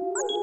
you